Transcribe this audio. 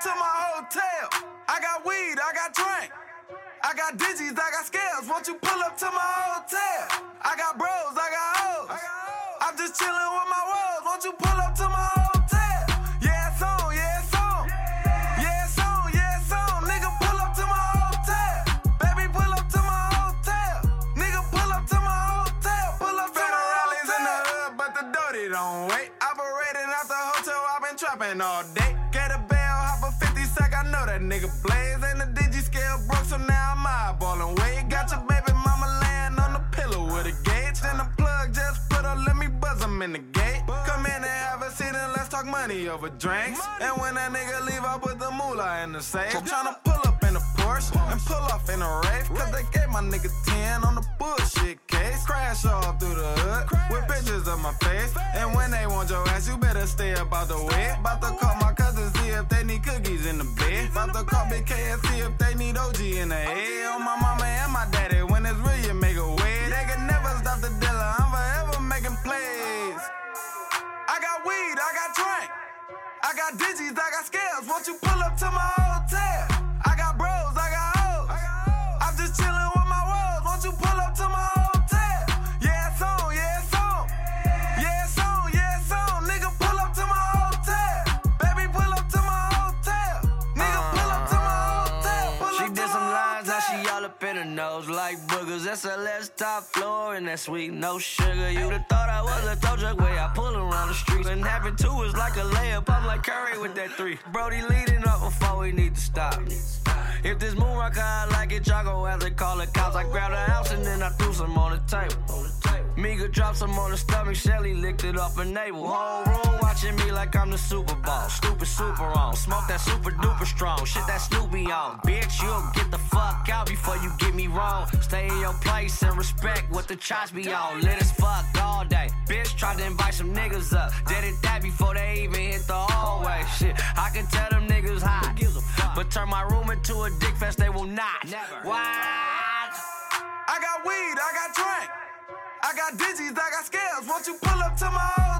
to my hotel. I got weed, I got drink. I got digits, I got scales. Won't you pull up to my hotel? I got bros, I got hoes. I'm just chilling with my woes. Won't you pull up to my hotel? Yeah, it's on, yeah, it's on. Yeah, it's on, yeah, it's on. Nigga, pull up to my hotel. Baby, pull up to my hotel. Nigga, pull up to my hotel. Pull up to my rallies in the hood, but the dirty don't wait. Operating out the hotel, I've been trapping all day. Get a hop a 50 sec, I know that nigga blaze. And the digi scale broke, so now I'm eyeballing. Wait, got your baby mama laying on the pillow with a gauge. Then the plug just put her, let me buzz him in the gate. Come in and have a seat and let's talk money over drinks. And when that nigga leave, I put the moolah in the safe. I'm tryna pull up in a Porsche and pull off in a Wraith. Cause they gave my nigga 10 on the bullshit case. Crash all through the hood with pictures of my face. And when they want your ass, you better stay about the way. About to call my cousins, see if they need cookies in the bed. About to call Big K and see if they need OG in the head. On my mama and my daddy, when it's real, you make a way. They can never stop the dealer, I'm forever making plays. I got weed, I got drink. I got digits, I got scales. Won't you all up in her nose like boogers. SLS top floor and that sweet, no sugar. You'd have thought I was a tow truck way I pull around the streets. And having two is like a layup. I'm like Curry with that three. Brody leading up before we need to stop. If this how I like it, y'all gon' have to call the cops. I grabbed a house and then I threw some on the table. Meager dropped some on the stomach, Shelly licked it off her navel. Whole room watching me like I'm the Super Bowl. Stupid super on, smoke that super duper strong. Shit that Snoopy on. Bitch, you'll get the fuck out before you get me wrong. Stay in your place and respect what the chops be on. Lit as fuck all day. Bitch tried to invite some niggas up. Did it that before they turn my room into a dick fest, they will not. Never. What? I got weed, I got drink. I got digits, I got scales. Won't you pull up to my